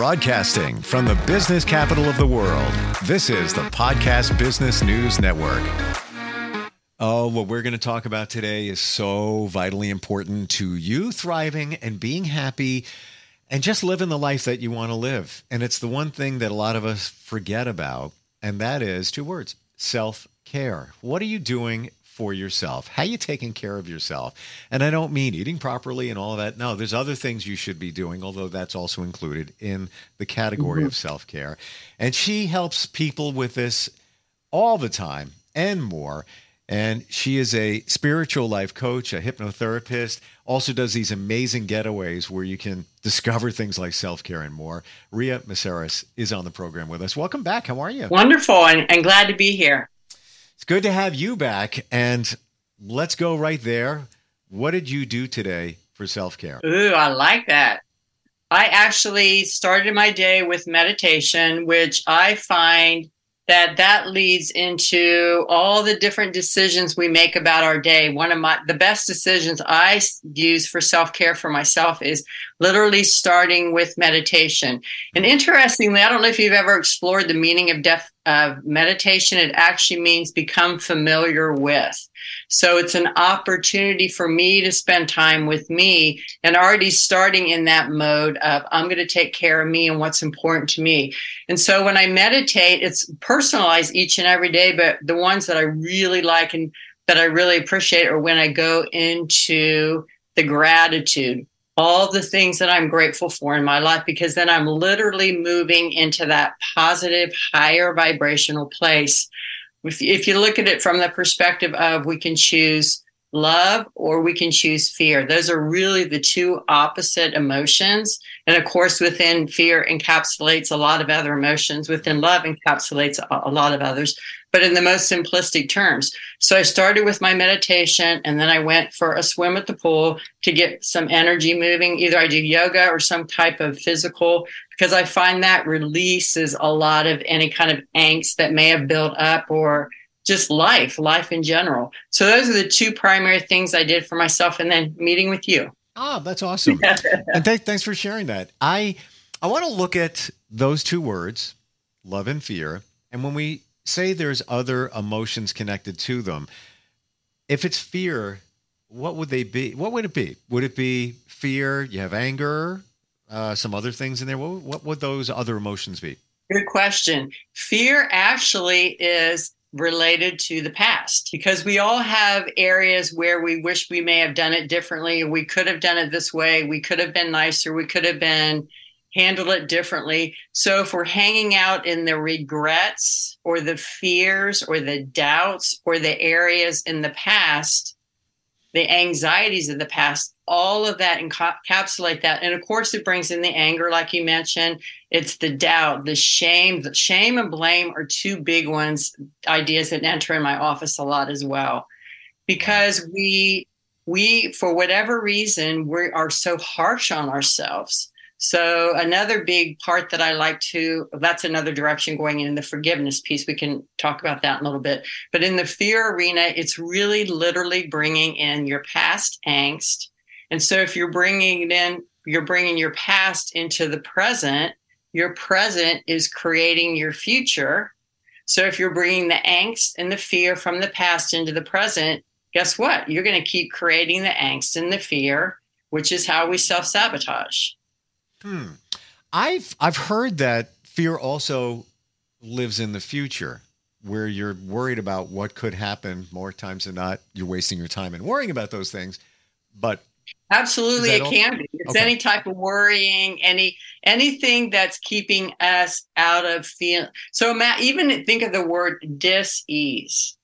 Broadcasting from the business capital of the world, this is the Podcast Business News Network. Oh, what we're going to talk about today is so vitally important to you thriving and being happy and just living the life that you want to live. And it's the one thing that a lot of us forget about, and that is two words self care. What are you doing for yourself? How you taking care of yourself? And I don't mean eating properly and all of that. No, there's other things you should be doing, although that's also included in the category mm-hmm. of self care. And she helps people with this all the time and more. And she is a spiritual life coach, a hypnotherapist, also does these amazing getaways where you can discover things like self care and more. Rhea Maceris is on the program with us. Welcome back. How are you? Wonderful and, and glad to be here. It's good to have you back. And let's go right there. What did you do today for self care? Ooh, I like that. I actually started my day with meditation, which I find that that leads into all the different decisions we make about our day. One of my the best decisions i use for self-care for myself is literally starting with meditation. And interestingly i don't know if you've ever explored the meaning of def, of meditation. It actually means become familiar with so it's an opportunity for me to spend time with me and already starting in that mode of I'm going to take care of me and what's important to me. And so when I meditate, it's personalized each and every day, but the ones that I really like and that I really appreciate are when I go into the gratitude all the things that I'm grateful for in my life because then I'm literally moving into that positive, higher vibrational place if, if you look at it from the perspective of we can choose love or we can choose fear. Those are really the two opposite emotions. And of course, within fear encapsulates a lot of other emotions, within love encapsulates a lot of others, but in the most simplistic terms. So I started with my meditation and then I went for a swim at the pool to get some energy moving. Either I do yoga or some type of physical because I find that releases a lot of any kind of angst that may have built up or just life, life in general. So those are the two primary things I did for myself, and then meeting with you. Oh, that's awesome! and th- thanks for sharing that. I I want to look at those two words, love and fear, and when we say there's other emotions connected to them, if it's fear, what would they be? What would it be? Would it be fear? You have anger, uh, some other things in there. What, what would those other emotions be? Good question. Fear actually is related to the past because we all have areas where we wish we may have done it differently. We could have done it this way. We could have been nicer. We could have been handled it differently. So if we're hanging out in the regrets or the fears or the doubts or the areas in the past, the anxieties of the past, all of that encapsulate that. And of course, it brings in the anger, like you mentioned. It's the doubt, the shame. The shame and blame are two big ones, ideas that enter in my office a lot as well. Because we, we, for whatever reason, we are so harsh on ourselves. So another big part that I like to that's another direction going in the forgiveness piece. We can talk about that in a little bit. But in the fear arena, it's really literally bringing in your past angst. And so if you're bringing in, you're bringing your past into the present. Your present is creating your future. So if you're bringing the angst and the fear from the past into the present, guess what? You're going to keep creating the angst and the fear, which is how we self sabotage. Hmm. I've I've heard that fear also lives in the future where you're worried about what could happen more times than not you're wasting your time and worrying about those things but absolutely it all? can be it's okay. any type of worrying any anything that's keeping us out of feel so Matt, even think of the word dis-ease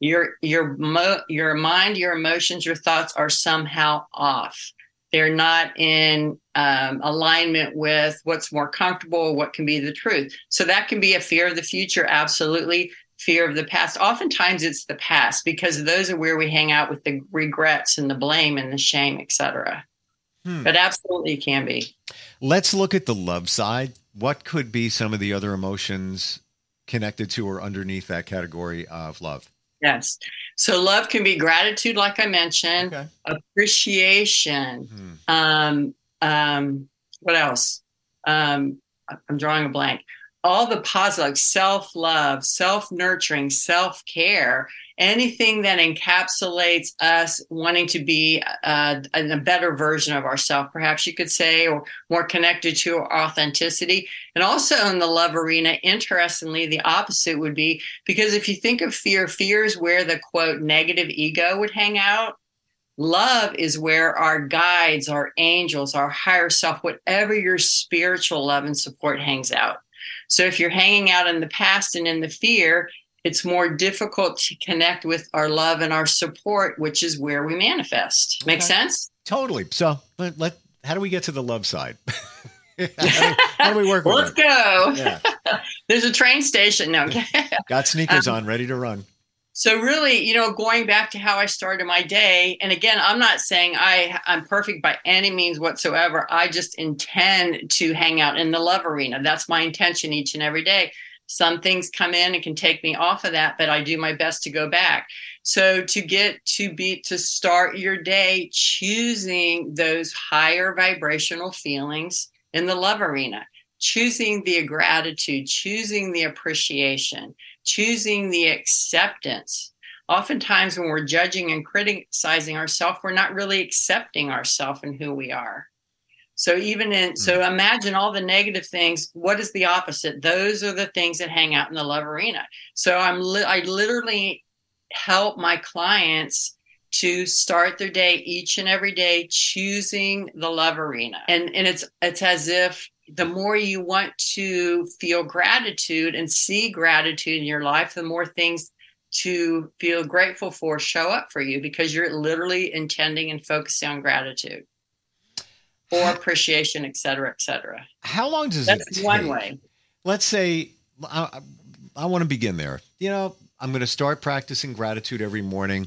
your your mo- your mind your emotions your thoughts are somehow off they're not in um, alignment with what's more comfortable, what can be the truth. So that can be a fear of the future, absolutely. Fear of the past. Oftentimes it's the past because those are where we hang out with the regrets and the blame and the shame, etc. Hmm. But absolutely can be. Let's look at the love side. What could be some of the other emotions connected to or underneath that category of love? Yes. So love can be gratitude, like I mentioned, okay. appreciation. Mm-hmm. Um, um, what else? Um, I'm drawing a blank. All the positive, self love, self nurturing, self care, anything that encapsulates us wanting to be uh, a better version of ourselves, perhaps you could say, or more connected to authenticity. And also in the love arena, interestingly, the opposite would be because if you think of fear, fear is where the quote negative ego would hang out. Love is where our guides, our angels, our higher self, whatever your spiritual love and support hangs out. So if you're hanging out in the past and in the fear, it's more difficult to connect with our love and our support, which is where we manifest. Make okay. sense? Totally. So let, let how do we get to the love side? how, do, how, do, we work Let's it? go. Yeah. There's a train station. No. Got sneakers um, on, ready to run. So really, you know, going back to how I started my day, and again, I'm not saying I I'm perfect by any means whatsoever. I just intend to hang out in the love arena. That's my intention each and every day. Some things come in and can take me off of that, but I do my best to go back. So to get to be to start your day choosing those higher vibrational feelings in the love arena, choosing the gratitude, choosing the appreciation, choosing the acceptance. Oftentimes, when we're judging and criticizing ourselves, we're not really accepting ourselves and who we are. So even in mm. so imagine all the negative things. What is the opposite? Those are the things that hang out in the love arena. So I'm li- I literally help my clients to start their day each and every day choosing the love arena. And and it's it's as if the more you want to feel gratitude and see gratitude in your life, the more things to feel grateful for show up for you because you're literally intending and focusing on gratitude or appreciation, et cetera, et cetera. How long does That's it take? one way. Let's say I, I want to begin there. You know, I'm going to start practicing gratitude every morning.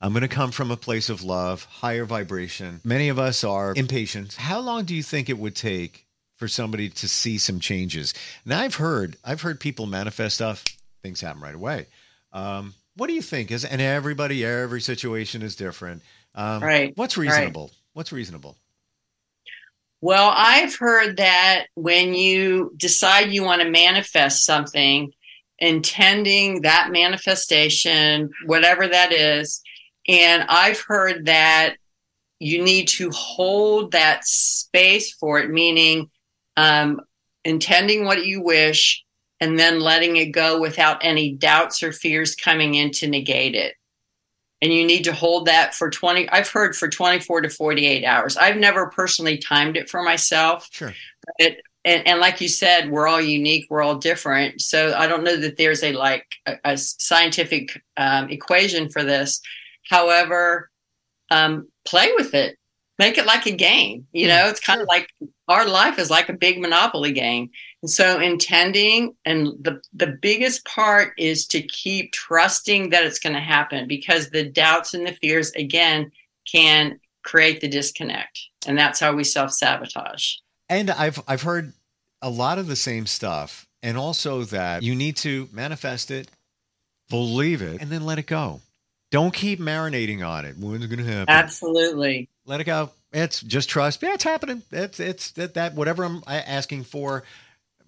I'm going to come from a place of love, higher vibration. Many of us are impatient. How long do you think it would take for somebody to see some changes? Now, I've heard, I've heard people manifest stuff. Things happen right away. Um, what do you think? Is and everybody, every situation is different. Um, right. What's reasonable? Right. What's reasonable? Well, I've heard that when you decide you want to manifest something, intending that manifestation, whatever that is, and I've heard that you need to hold that space for it, meaning um, intending what you wish and then letting it go without any doubts or fears coming in to negate it. And you need to hold that for 20 i've heard for 24 to 48 hours. I've never personally timed it for myself. Sure. It, and, and like you said we're all unique we're all different. So i don't know that there's a like a, a scientific um, equation for this. However um, play with it make it like a game you know? It's kind of like our life is like a big monopoly game. And so intending and the the biggest part is to keep trusting that it's going to happen because the doubts and the fears again can create the disconnect. And that's how we self-sabotage. And i've i've heard a lot of the same stuff. And also that you need to manifest it believe it and then let it go don't keep marinating on it when's it going to happen absolutely let it go it's just trust yeah it's happening it's it's that, that whatever i'm asking for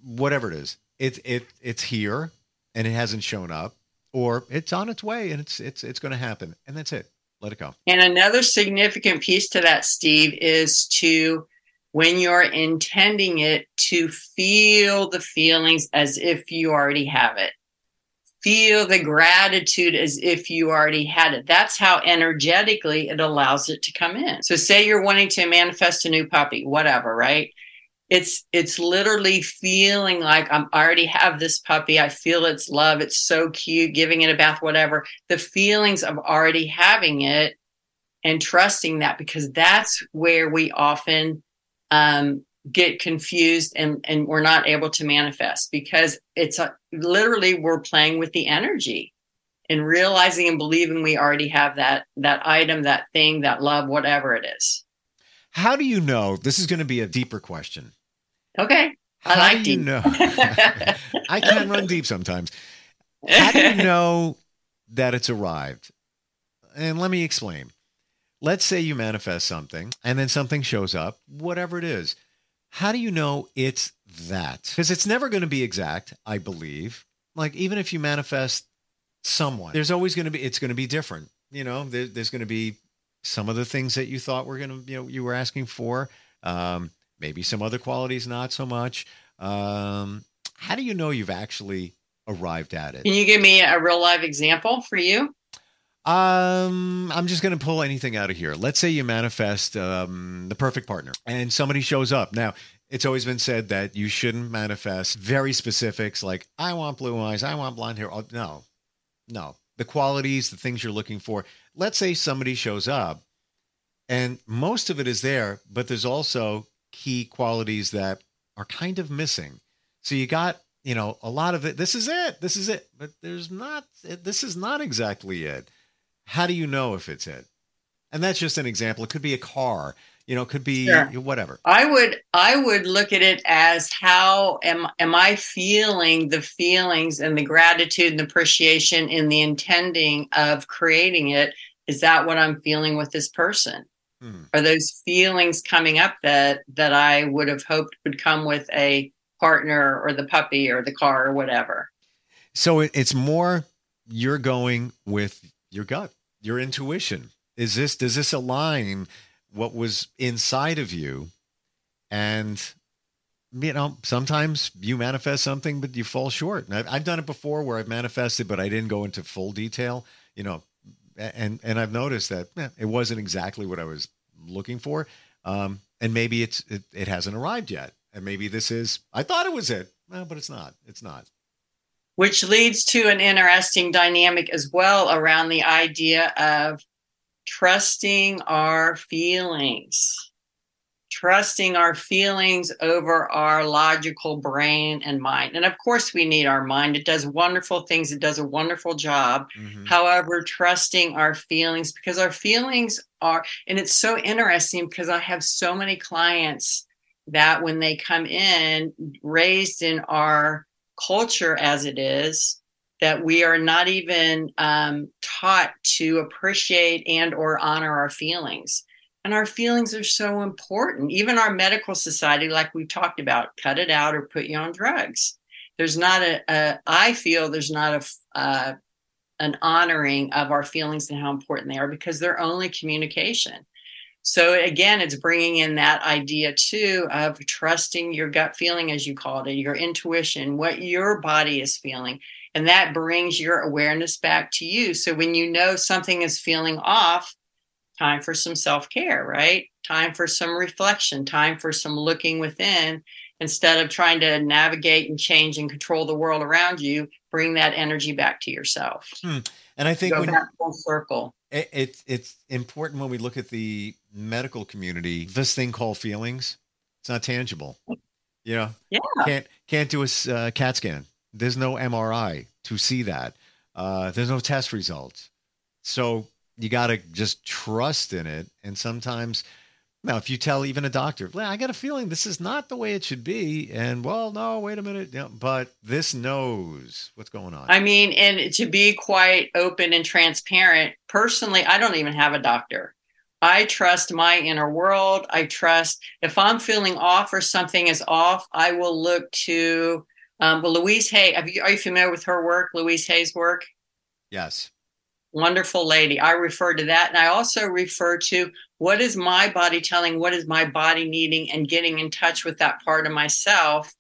whatever it is, it's it it's here and it hasn't shown up, or it's on its way and it's it's it's going to happen, and that's it. Let it go. And another significant piece to that, Steve, is to when you're intending it to feel the feelings as if you already have it. Feel the gratitude as if you already had it. That's how energetically it allows it to come in. So, say you're wanting to manifest a new puppy, whatever, right? it's it's literally feeling like I'm already have this puppy. I feel its love. It's so cute, giving it a bath, whatever. The feelings of already having it and trusting that because that's where we often um, get confused and and we're not able to manifest because it's a, literally we're playing with the energy and realizing and believing we already have that that item, that thing, that love, whatever it is. How do you know? This is going to be a deeper question. Okay. I How like do you deep. know? I can run deep sometimes. How do you know that it's arrived? And let me explain. Let's say you manifest something and then something shows up, whatever it is. How do you know it's that? Because it's never going to be exact, I believe. Like, even if you manifest someone, there's always going to be, it's going to be different. You know, there, there's going to be some of the things that you thought were going to, you know, you were asking for. Um, maybe some other qualities, not so much. Um, how do you know you've actually arrived at it? Can you give me a real live example for you? Um, I'm just going to pull anything out of here. Let's say you manifest um, the perfect partner and somebody shows up. Now, it's always been said that you shouldn't manifest very specifics like, I want blue eyes, I want blonde hair. Oh, no, no. The qualities, the things you're looking for. Let's say somebody shows up and most of it is there, but there's also key qualities that are kind of missing. So you got, you know, a lot of it. This is it. This is it. But there's not, this is not exactly it. How do you know if it's it? And that's just an example. It could be a car, you know, it could be Sure. whatever. I would I would look at it as how am am I feeling the feelings and the gratitude and appreciation in the intending of creating it? Is that what I'm feeling with this person? Hmm. Are those feelings coming up that that I would have hoped would come with a partner or the puppy or the car or whatever? So it's more you're going with your gut, your intuition. Is this does this align what was inside of you? And you know, sometimes you manifest something, but you fall short. And I've, I've done it before where I've manifested, but I didn't go into full detail. You know, and and I've noticed that eh, it wasn't exactly what I was looking for. Um, and maybe it's it, it hasn't arrived yet. And maybe this is I thought it was it, well, but it's not. It's not. Which leads to an interesting dynamic as well around the idea of trusting our feelings. Trusting our feelings over our logical brain and mind. And of course we need our mind. It does wonderful things. It does a wonderful job. Mhm. however trusting our feelings because our feelings are and it's so interesting because i have so many clients that when they come in raised in our culture as it is that we are not even um, taught to appreciate and or honor our feelings. And our feelings are so important. Even our medical society like we talked about cut it out or put you on drugs. There's not a, a i feel there's not a uh, an honoring of our feelings and how important they are because they're only communication so again it's bringing in that idea too of trusting your gut feeling as you called it your intuition what your body is feeling. And that brings your awareness back to you. So when you know something is feeling off time for some self-care right? Time for some reflection time for some looking within. Instead of trying to navigate and change and control the world around you bring that energy back to yourself. Hmm. And I think go when full circle. It, it's it's important when we look at the medical community, this thing called feelings, it's not tangible. You know, Yeah. can't can't do a uh, CAT scan. There's no MRI to see that. Uh, there's no test results. So you got to just trust in it. And sometimes, now, if you tell even a doctor, well, I got a feeling this is not the way it should be, and well, no, wait a minute, yeah, but this knows what's going on. I mean, and to be quite open and transparent, personally, I don't even have a doctor. I trust my inner world. I trust if I'm feeling off or something is off, I will look to um, well, Louise Hay. Have you, are you familiar with her work, Louise Hay's work? yes. Wonderful lady. I refer to that. And I also refer to what is my body telling, what is my body needing, and getting in touch with that part of myself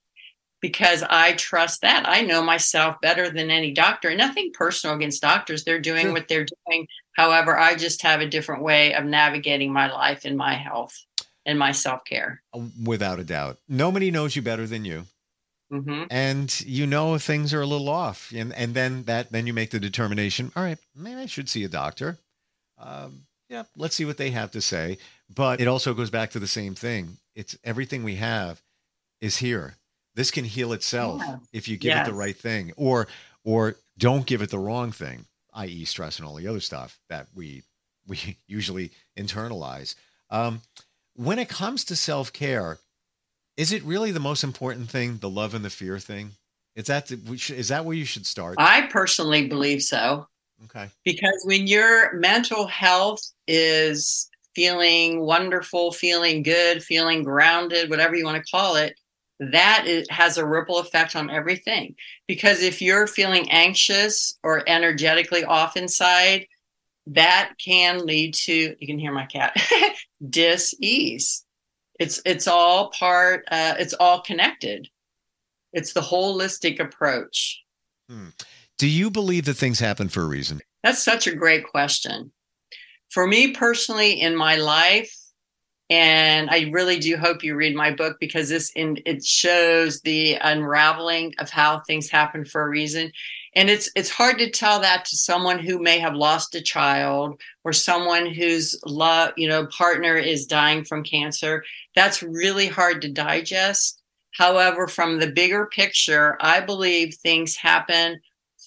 because I trust that. I know myself better than any doctor. And nothing personal against doctors. They're doing Sure. what they're doing. However, I just have a different way of navigating my life and my health and my self care. Without a doubt. Nobody knows you better than you. hmm and you know things are a little off and and then that then you make the determination all right maybe i should see a doctor um, yeah let's see what they have to say but it also goes back to the same thing it's everything we have is here this can heal itself Yeah. if you give it the right thing or or don't give it the wrong thing i.e stress and all the other stuff that we we usually internalize um, when it comes to self-care is it really the most important thing, the love and the fear thing? Is that the, is that where you should start? I personally believe so. Okay. because when your mental health is feeling wonderful, feeling good, feeling grounded, whatever you want to call it, that is, has a ripple effect on everything. Because if you're feeling anxious or energetically off inside, that can lead to you can hear my cat dis-ease. It's it's all part uh, it's all connected. It's the holistic approach. Hmm. do you believe that things happen for a reason? That's such a great question. For me personally in my life and i really do hope you read my book because this in it shows the unraveling of how things happen for a reason. And it's it's hard to tell that to someone who may have lost a child or someone whose love you know partner is dying from cancer. That's really hard to digest. However from the bigger picture i believe things happen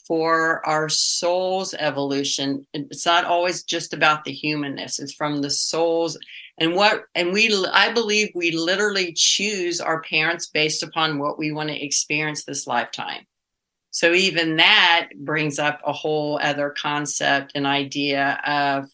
for our soul's evolution. It's not always just about the humanness. It's from the souls and what and we i believe we literally choose our parents based upon what we want to experience this lifetime so even that brings up a whole other concept and idea of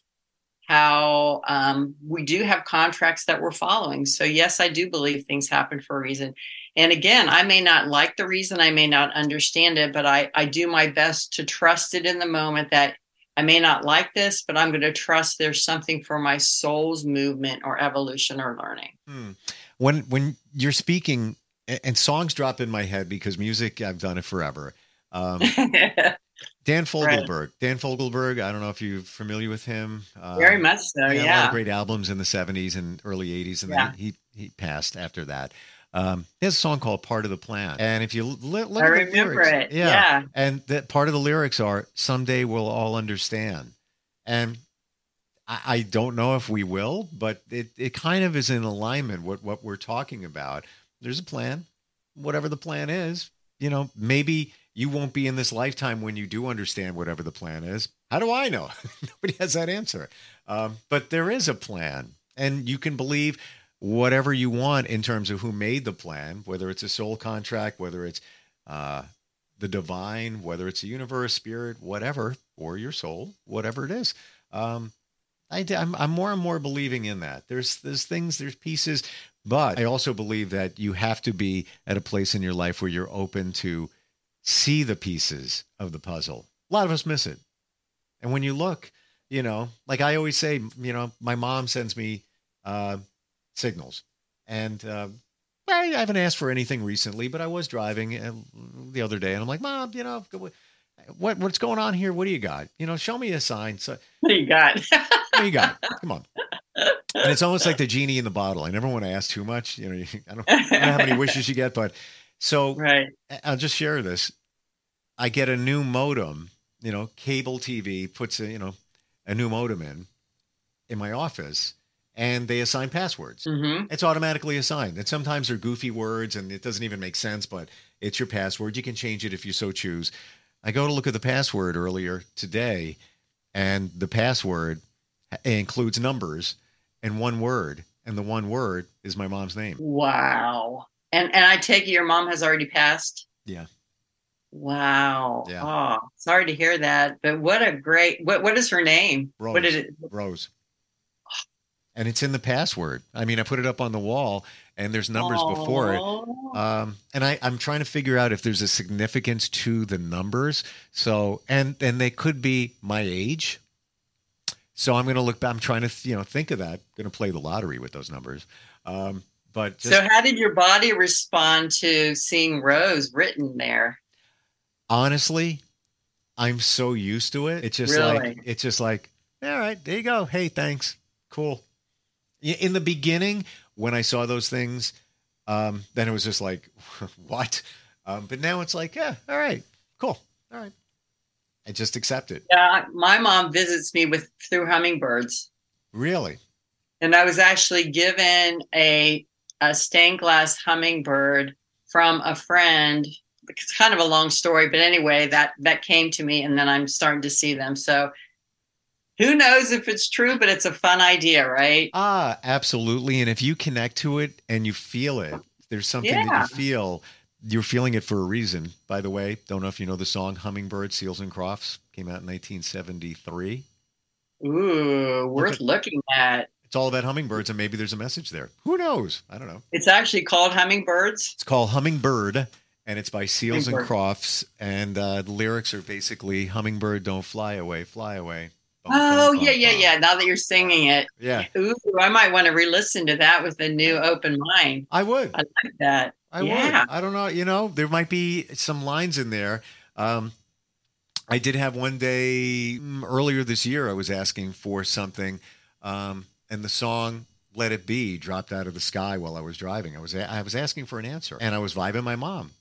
how um, we do have contracts that we're following. So yes, I do believe things happen for a reason. And again, I may not like the reason, I may not understand it, but I, I do my best to trust it in the moment that I may not like this, but I'm going to trust there's something for my soul's movement or evolution or learning. Hmm. When when you're speaking and songs drop in my head because music I've done it forever um, Dan Fogelberg. Right. Dan Fogelberg. I don't know if you're familiar with him. Um, Very much so. He yeah. A lot of great albums in the '70s and early '80s, and yeah. then he he passed after that. Um, he has a song called "Part of the Plan," and if you look, look I at the remember lyrics, it. Yeah. yeah, and that part of the lyrics are "Someday we'll all understand," and I, I don't know if we will, but it it kind of is in alignment with what we're talking about. There's a plan, whatever the plan is. You know, maybe you won't be in this lifetime when you do understand whatever the plan is. How do I know? Nobody has that answer. Um, but there is a plan, and you can believe whatever you want in terms of who made the plan, whether it's a soul contract, whether it's uh, the divine, whether it's a universe, spirit, whatever, or your soul, whatever it is. Um, I, I'm, I'm more and more believing in that. There's there's things, there's pieces, but I also believe that you have to be at a place in your life where you're open to see the pieces of the puzzle. A lot of us miss it. And when you look, you know, like I always say, you know, my mom sends me uh, signals. And uh, I haven't asked for anything recently, but I was driving uh, the other day and I'm like, Mom, you know, what what's going on here? What do you got? You know, show me a sign. So what do you got? what do you got? Come on. And it's almost like the genie in the bottle. I never want to ask too much. You know, I don't, I don't know how many wishes you get, but so right. I'll just share this. I get a new modem, you know, cable TV puts a, you know, a new modem in in my office and they assign passwords. Mm-hmm. It's automatically assigned. And sometimes they're goofy words and it doesn't even make sense, but it's your password. You can change it if you so choose. I go to look at the password earlier today, and the password includes numbers and one word. And the one word is my mom's name. Wow. And and I take it your mom has already passed. Yeah. Wow. Yeah. Oh, sorry to hear that. But what a great what what is her name? Rose. What did it Rose. And it's in the password. I mean, I put it up on the wall and there's numbers Aww. before it. Um, and I, I'm trying to figure out if there's a significance to the numbers. So and and they could be my age. So I'm going to look back. I'm trying to you know think of that. I'm going to play the lottery with those numbers. Um, but just, so, how did your body respond to seeing Rose written there? Honestly, I'm so used to it. It's just really? like it's just like, all right, there you go. Hey, thanks, cool. In the beginning, when I saw those things, um, then it was just like, what? Um, but now it's like, yeah, all right, cool, all right. I just accept it. Yeah, my mom visits me with through hummingbirds. Really? And I was actually given a a stained glass hummingbird from a friend. It's kind of a long story, but anyway, that that came to me, and then I'm starting to see them. So who knows if it's true, but it's a fun idea, right? Ah, absolutely. And if you connect to it and you feel it, there's something yeah. that you feel. You're feeling it for a reason. By the way, don't know if you know the song "Hummingbird," Seals and Crofts came out in 1973. Ooh, worth Look at, looking at it's all about hummingbirds, and maybe there's a message there. Who knows? I don't know. It's actually called Hummingbirds. It's called Hummingbird, and it's by Seals and Crofts, and uh, the lyrics are basically "Hummingbird, don't fly away, fly away." Bum, Oh bum, yeah, bum, yeah, yeah. Now that you're singing it, yeah. ooh, I might want to re-listen to that with a new open mind. I would. I like that. I Yeah. would. I don't know. You know, there might be some lines in there. Um, I did have one day mm, earlier this year. I was asking for something, um, and the song "Let It Be" dropped out of the sky while I was driving. I was I was asking for an answer, and I was vibing my mom,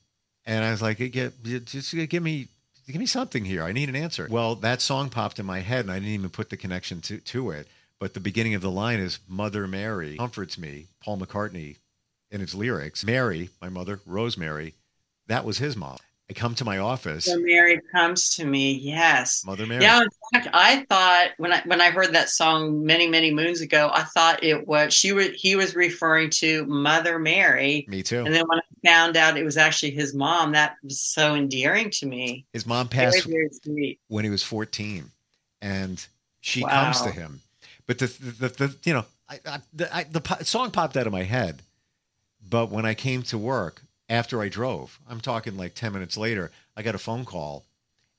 and I was like, "Get just give me." Give me something here. I need an answer. Well, that song popped in my head, and I didn't even put the connection to, to it. But the beginning of the line is Mother Mary comforts me. Paul McCartney in its lyrics. Mary, my mother, Rosemary, that was his mom. I come to my office, So Mary comes to me. Yes. Mother Mary. Yeah, in fact, I thought when I when I heard that song many many moons ago, I thought it was she was he was referring to Mother Mary, Me too. and then when I found out it was actually his mom, that was so endearing to me. His mom passed very sweet. when he was 14, and she Wow. comes to him. But the the, the, the you know I, I, the, I, the song popped out of my head, but when I came to work after I drove, I'm talking like 10 minutes later, I got a phone call,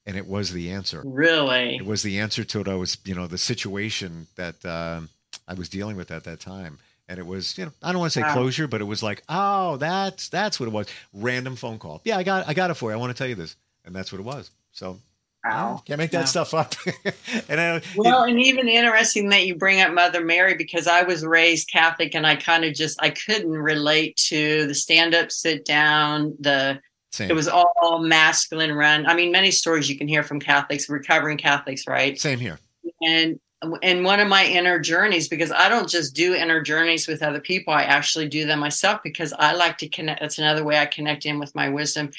and it was the answer. Really. It was the answer to what I was, you know, the situation that um, I was dealing with at that time. And it was, you know, I don't want to say Wow. closure, but it was like, oh, that's that's what it was. Random phone call. Yeah, I got I got it for you. I want to tell you this, and that's what it was. So Wow. can't make that Wow. stuff up. and I, Well, and even interesting that you bring up Mother Mary because I was raised Catholic and I kind of just I couldn't relate to the stand up, sit down, the same, it was all masculine run. I mean, many stories you can hear from Catholics, recovering Catholics, right? same here. And and one of my inner journeys, because I don't just do inner journeys with other people, I actually do them myself because I like to connect. That's another way I connect in with my wisdom.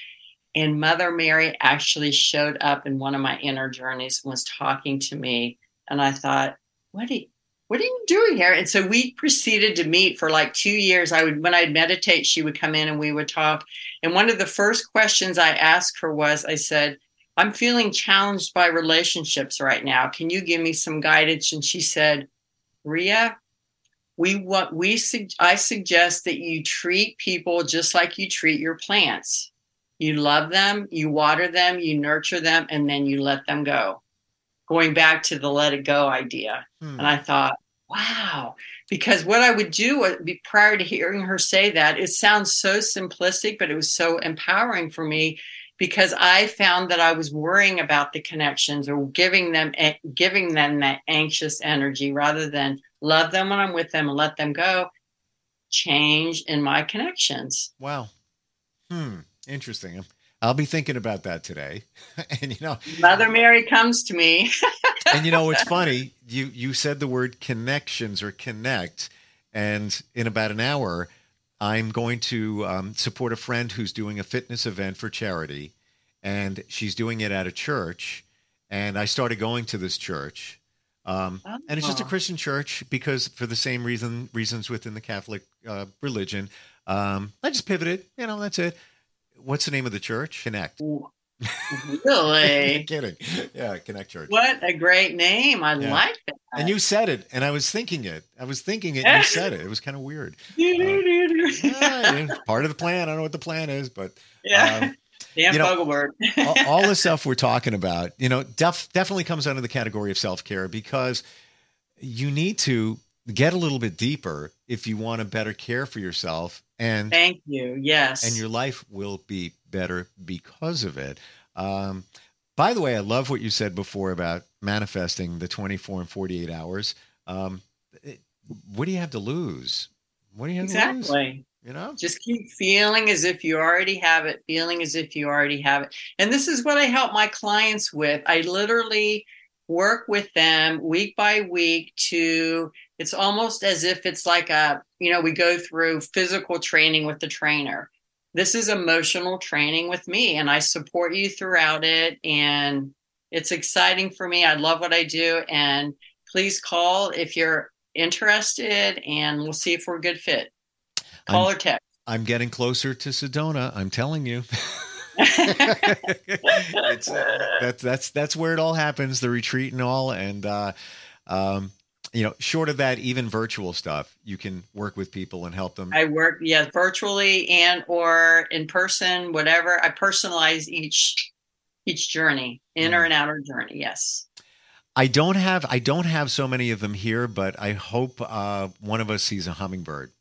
And Mother Mary actually showed up in one of my inner journeys, and was talking to me, and I thought, what are you, what are you doing here? And so we proceeded to meet for like two years. I would when I'd meditate, she would come in and we would talk. And one of the first questions I asked her was, I said, I'm feeling challenged by relationships right now. Can you give me some guidance? And she said, Rhea, we want we I suggest that you treat people just like you treat your plants. You love them, you water them, you nurture them, and then you let them go. Going back to the let it go idea. Hmm. And I thought, wow. Because what I would do prior to hearing her say that, it sounds so simplistic, but it was so empowering for me because I found that I was worrying about the connections or giving them giving them that anxious energy rather than love them when I'm with them and let them go. Change in my connections. Wow. Hmm. Interesting. I'll be thinking about that today. and you know, Mother Mary comes to me. and you know it's funny? You you said the word connections or connect, and in about an hour, I'm going to um, support a friend who's doing a fitness event for charity, and she's doing it at a church. And I started going to this church, um, and it's just a Oh. Christian church because for the same reason reasons within the Catholic uh, religion. Um, I just pivoted. You know, that's it. What's the name of the church? Connect. really? kidding. Yeah, Connect Church. What a great name. I Yeah. like that. And you said it, and I was thinking it. I was thinking it, and you said it. It was kind of weird. Yeah, yeah, part of the plan. I don't know what the plan is, but yeah. um, Dan you know- all, all the stuff we're talking about, you know, def- definitely comes under the category of self care because you need to get a little bit deeper if you want to better care for yourself, and Thank you. Yes. and your life will be better because of it. Um, by the way, I love what you said before about manifesting the 24 and 48 hours. Um, it- what do you have to lose? What do you have to lose? exactly. You know? Just keep feeling as if you already have it, feeling as if you already have it. And this is what I help my clients with. I literally work with them week by week to it's almost as if it's like a, you know, we go through physical training with the trainer. This is emotional training with me and I support you throughout it and it's exciting for me. I love what I do and please call if you're interested and we'll see if we're a good fit. Call or text. I'm getting closer to Sedona. I'm telling you. it's uh, that's that's that's where it all happens, the retreat and all. And uh, um, you know, short of that, even virtual stuff, you can work with people and help them. I work, yeah, virtually and or in person, whatever. I personalize each each journey, inner Mm. and outer journey. Yes. I don't have I don't have so many of them here, but I hope uh, one of us sees a hummingbird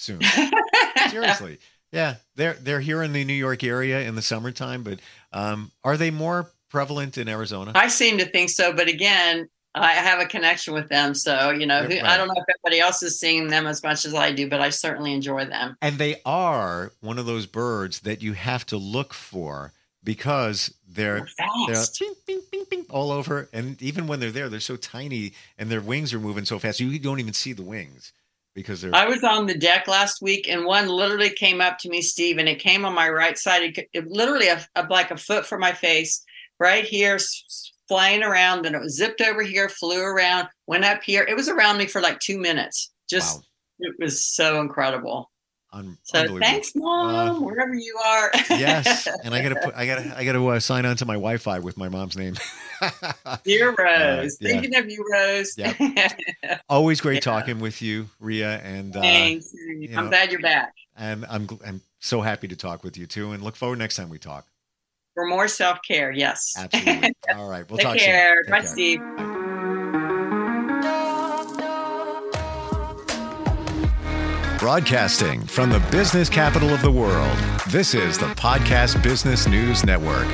soon. Seriously, yeah, they're they're here in the New York area in the summertime, but um, are they more prevalent in Arizona? I seem to think so, but again, I have a connection with them, so you know, who, Right. I don't know if everybody else is seeing them as much as I do, but I certainly enjoy them. and they are one of those birds that you have to look for because they're They're bing, bing, bing, bing, all over, and even when they're there, they're so tiny, and their wings are moving so fast, you don't even see the wings because they're I was on the deck last week, and one literally came up to me, Steve, and it came on my right side. It, it literally a, a- like a foot from my face, right here, flying around. Then it was zipped over here, flew around, went up here. It was around me for like two minutes. Just wow, it was so incredible. un- So thanks, mom, Uh, wherever you are. yes, and I gotta put, I gotta, I gotta uh, sign on to my Wi-Fi with my mom's name. Dear Rose, yeah. thinking of you, Rose. Yep. Always great Yeah. talking with you, Rhea, and uh, Thanks. I'm know- glad you're back. and I'm I'm so happy to talk with you too, and look forward next time we talk. For more self care, yes. Absolutely. All right, we'll Take talk care. soon. Take Bye, care. Steve. Broadcasting from the business capital of the world, this is the Podcast Business News Network.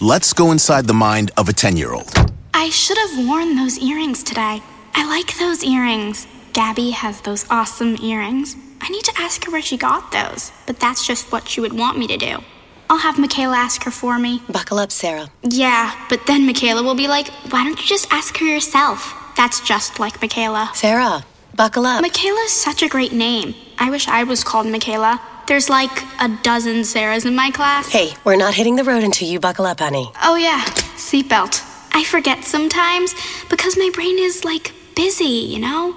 Let's go inside the mind of a 10 year old. I should have worn those earrings today. I like those earrings. Gabby has those awesome earrings. I need to ask her where she got those, but that's just what she would want me to do. I'll have Michaela ask her for me. Buckle up, Sarah. Yeah, but then Michaela will be like, why don't you just ask her yourself? That's just like Michaela. Sarah, buckle up. Michaela's such a great name. I wish I was called Michaela. There's like a dozen Sarahs in my class. hey, we're not hitting the road until you buckle up, honey. Oh, yeah, seatbelt. I forget sometimes because my brain is like busy, you know?